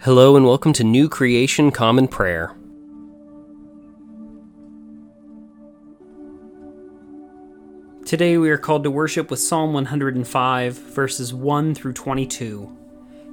Hello and welcome to New Creation Common Prayer. Today we are called to worship with Psalm 105, verses 1 through 22.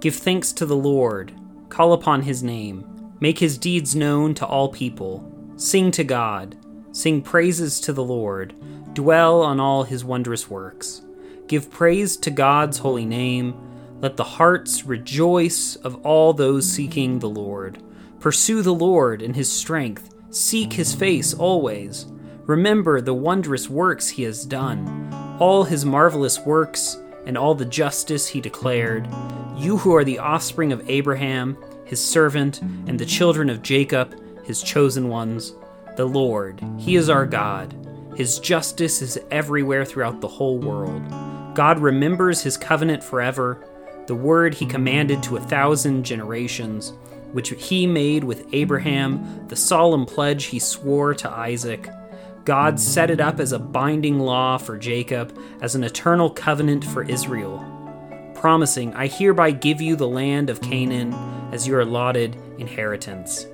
Give thanks to the Lord, call upon his name, make his deeds known to all people, sing to God, sing praises to the Lord, dwell on all his wondrous works. Give praise to God's holy name let the hearts rejoice of all those seeking the Lord. Pursue the Lord in his strength, seek his face always. Remember the wondrous works he has done, all his marvelous works, and all the justice he declared. You who are the offspring of Abraham, his servant, and the children of Jacob, his chosen ones. The Lord, he is our God. His justice is everywhere throughout the whole world. God remembers his covenant forever the word he commanded to a thousand generations, which he made with Abraham, the solemn pledge he swore to Isaac. God set it up as a binding law for Jacob, as an eternal covenant for Israel, promising, I hereby give you the land of Canaan as your allotted inheritance.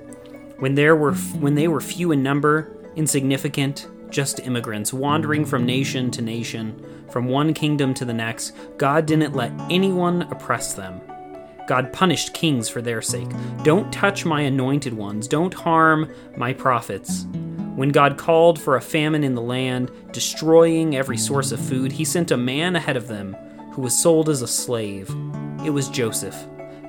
When there were when they were few in number, insignificant, just immigrants wandering from nation to nation, from one kingdom to the next. God didn't let anyone oppress them. God punished kings for their sake. Don't touch my anointed ones, don't harm my prophets. When God called for a famine in the land, destroying every source of food, he sent a man ahead of them who was sold as a slave. It was Joseph.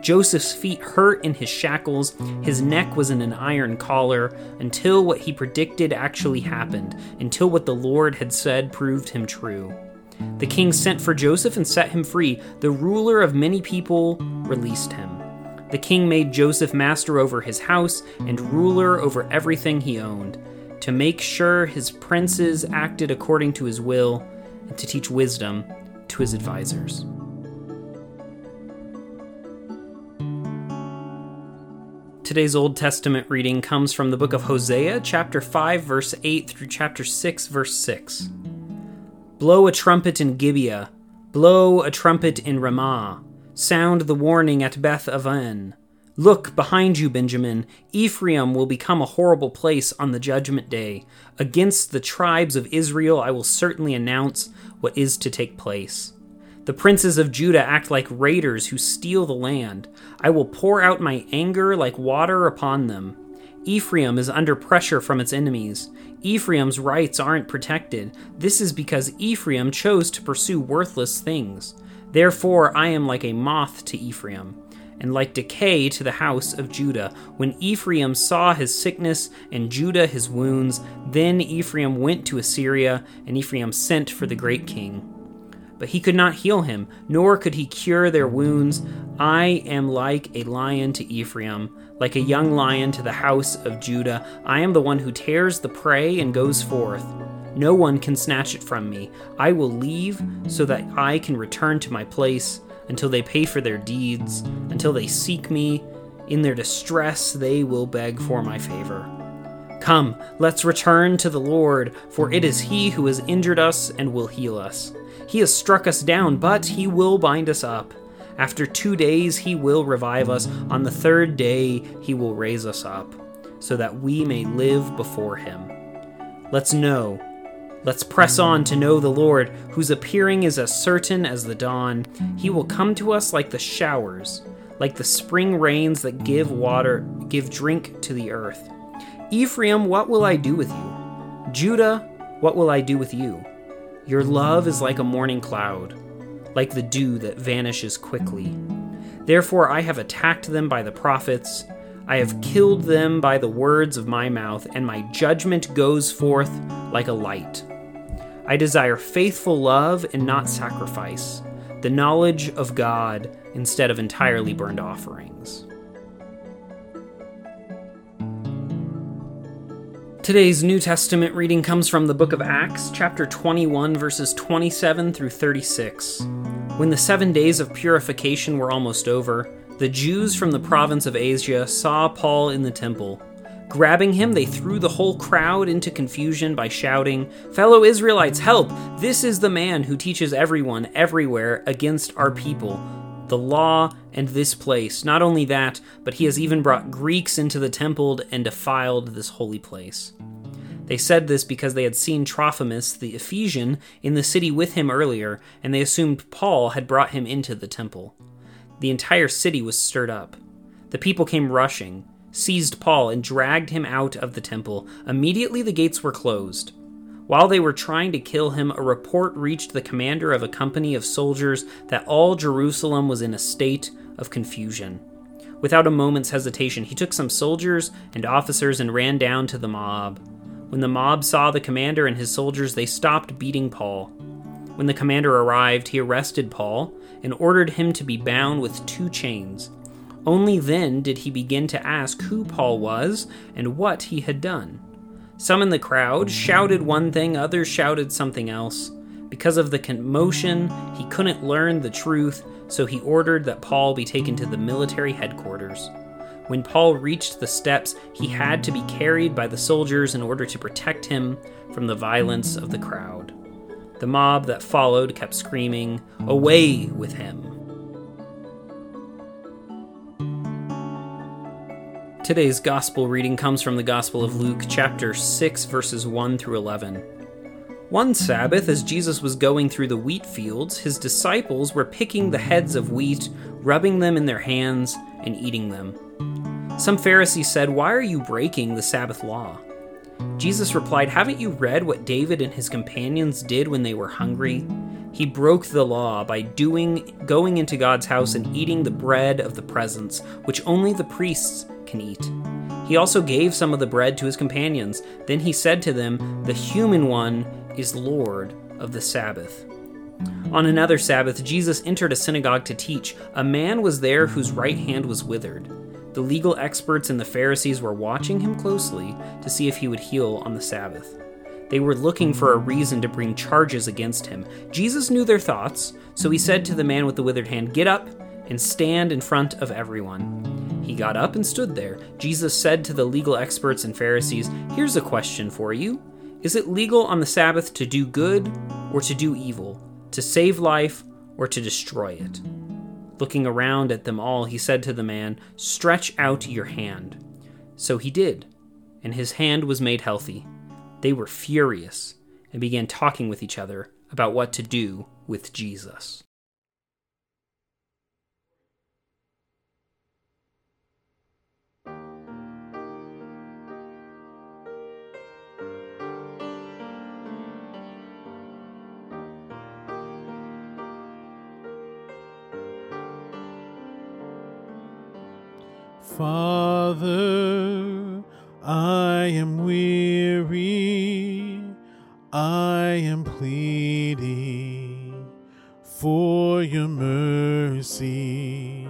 Joseph's feet hurt in his shackles, his neck was in an iron collar, until what he predicted actually happened, until what the Lord had said proved him true. The king sent for Joseph and set him free. The ruler of many people released him. The king made Joseph master over his house and ruler over everything he owned, to make sure his princes acted according to his will, and to teach wisdom to his advisers. Today's Old Testament reading comes from the book of Hosea, chapter 5, verse 8 through chapter 6, verse 6. Blow a trumpet in Gibeah, blow a trumpet in Ramah, sound the warning at Beth Aven. Look behind you, Benjamin. Ephraim will become a horrible place on the judgment day. Against the tribes of Israel I will certainly announce what is to take place. The princes of Judah act like raiders who steal the land. I will pour out my anger like water upon them. Ephraim is under pressure from its enemies. Ephraim's rights aren't protected. This is because Ephraim chose to pursue worthless things. Therefore, I am like a moth to Ephraim, and like decay to the house of Judah. When Ephraim saw his sickness and Judah his wounds, then Ephraim went to Assyria, and Ephraim sent for the great king but he could not heal him, nor could he cure their wounds. I am like a lion to Ephraim, like a young lion to the house of Judah. I am the one who tears the prey and goes forth. No one can snatch it from me. I will leave so that I can return to my place until they pay for their deeds, until they seek me. In their distress, they will beg for my favor. Come, let's return to the Lord, for it is He who has injured us and will heal us. He has struck us down, but He will bind us up. After two days, He will revive us. On the third day, He will raise us up, so that we may live before Him. Let's know. Let's press on to know the Lord, whose appearing is as certain as the dawn. He will come to us like the showers, like the spring rains that give water, give drink to the earth. Ephraim, what will I do with you? Judah, what will I do with you? Your love is like a morning cloud, like the dew that vanishes quickly. Therefore, I have attacked them by the prophets. I have killed them by the words of my mouth, and my judgment goes forth like a light. I desire faithful love and not sacrifice, the knowledge of God instead of entirely burned offerings. Today's New Testament reading comes from the book of Acts, chapter 21, verses 27 through 36. When the seven days of purification were almost over, the Jews from the province of Asia saw Paul in the temple. Grabbing him, they threw the whole crowd into confusion by shouting, Fellow Israelites, help! This is the man who teaches everyone everywhere against our people. The law and this place. Not only that, but he has even brought Greeks into the temple and defiled this holy place. They said this because they had seen Trophimus the Ephesian in the city with him earlier, and they assumed Paul had brought him into the temple. The entire city was stirred up. The people came rushing, seized Paul, and dragged him out of the temple. Immediately the gates were closed. While they were trying to kill him, a report reached the commander of a company of soldiers that all Jerusalem was in a state of confusion. Without a moment's hesitation, he took some soldiers and officers and ran down to the mob. When the mob saw the commander and his soldiers, they stopped beating Paul. When the commander arrived, he arrested Paul and ordered him to be bound with two chains. Only then did he begin to ask who Paul was and what he had done. Some in the crowd shouted one thing, others shouted something else. Because of the commotion, he couldn't learn the truth, so he ordered that Paul be taken to the military headquarters. When Paul reached the steps, he had to be carried by the soldiers in order to protect him from the violence of the crowd. The mob that followed kept screaming, Away with him! Today's gospel reading comes from the Gospel of Luke, chapter 6, verses 1 through 11. One Sabbath, as Jesus was going through the wheat fields, his disciples were picking the heads of wheat, rubbing them in their hands, and eating them. Some Pharisees said, Why are you breaking the Sabbath law? Jesus replied, Haven't you read what David and his companions did when they were hungry? He broke the law by doing going into God's house and eating the bread of the presence, which only the priests can eat. He also gave some of the bread to his companions. Then he said to them, The human one is Lord of the Sabbath. On another Sabbath, Jesus entered a synagogue to teach. A man was there whose right hand was withered. The legal experts and the Pharisees were watching him closely to see if he would heal on the Sabbath. They were looking for a reason to bring charges against him. Jesus knew their thoughts, so he said to the man with the withered hand, Get up and stand in front of everyone. He got up and stood there. Jesus said to the legal experts and Pharisees, Here's a question for you Is it legal on the Sabbath to do good or to do evil, to save life or to destroy it? Looking around at them all, he said to the man, Stretch out your hand. So he did, and his hand was made healthy. They were furious and began talking with each other about what to do with Jesus. Father, I am weary, I am pleading for your mercy.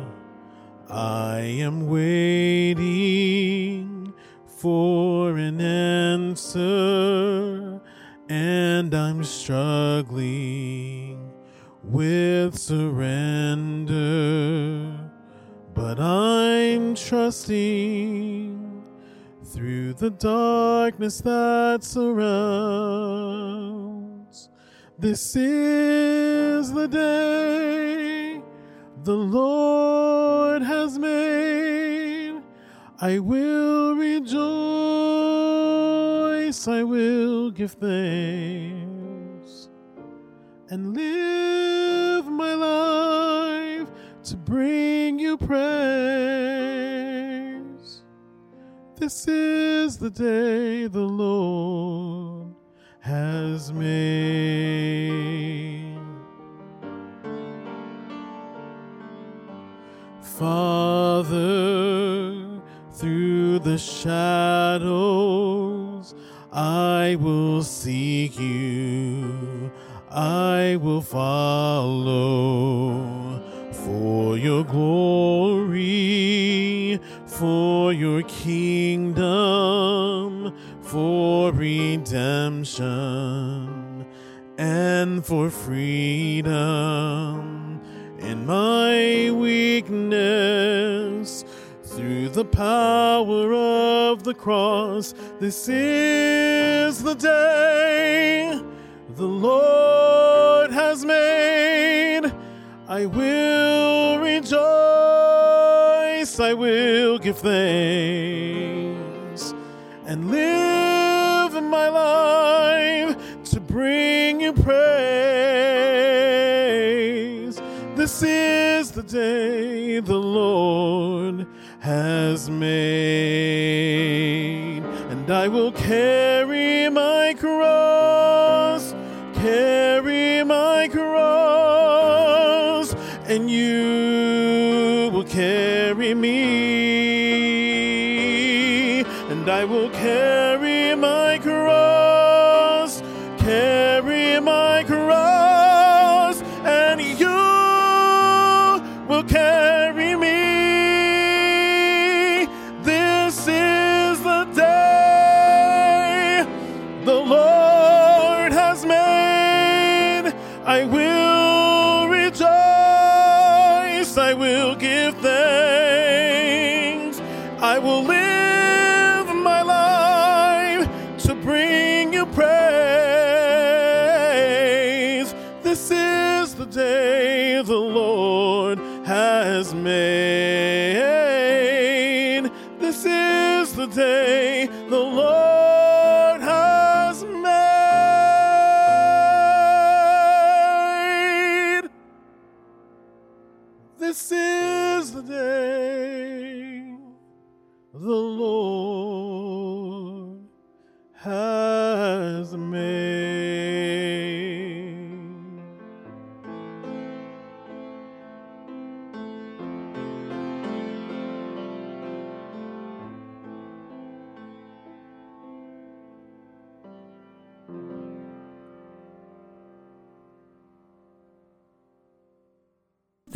I am waiting for an answer, and I'm struggling with surrender but I'm trusting through the darkness that surrounds. This is the day the Lord has made. I will rejoice, I will give thanks, and live my life bring you praise. This is the day the Lord has made. Father, through the shadows, I will seek you. I will follow for your glory, for your kingdom, for redemption, and for freedom. In my weakness, through the power of the cross, this is the day the Lord has made. I will rejoice, I will give thanks, and live my life to bring you praise. This is the day the Lord has made, and I will carry carry my cross, the Lord has made.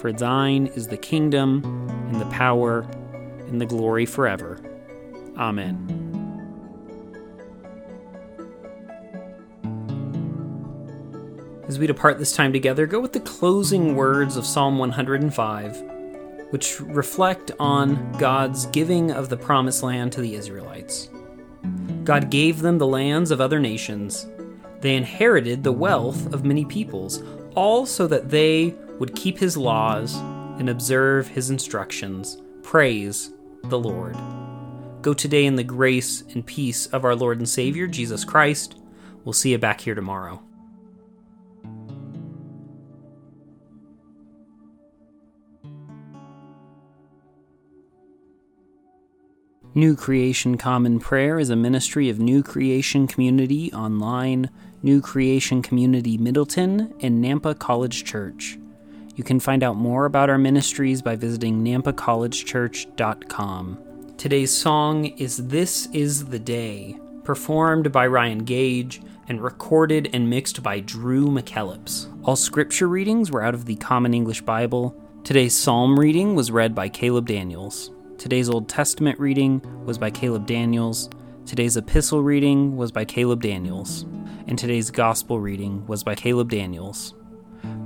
For thine is the kingdom, and the power, and the glory forever. Amen. As we depart this time together, go with the closing words of Psalm 105, which reflect on God's giving of the promised land to the Israelites. God gave them the lands of other nations. They inherited the wealth of many peoples, all so that they would keep his laws and observe his instructions. Praise the Lord. Go today in the grace and peace of our Lord and Savior, Jesus Christ. We'll see you back here tomorrow. New Creation Common Prayer is a ministry of New Creation Community Online, New Creation Community Middleton, and Nampa College Church. You can find out more about our ministries by visiting nampacollegechurch.com. Today's song is This Is the Day, performed by Ryan Gage and recorded and mixed by Drew McKellips. All scripture readings were out of the Common English Bible. Today's psalm reading was read by Caleb Daniels. Today's Old Testament reading was by Caleb Daniels. Today's epistle reading was by Caleb Daniels. And today's gospel reading was by Caleb Daniels.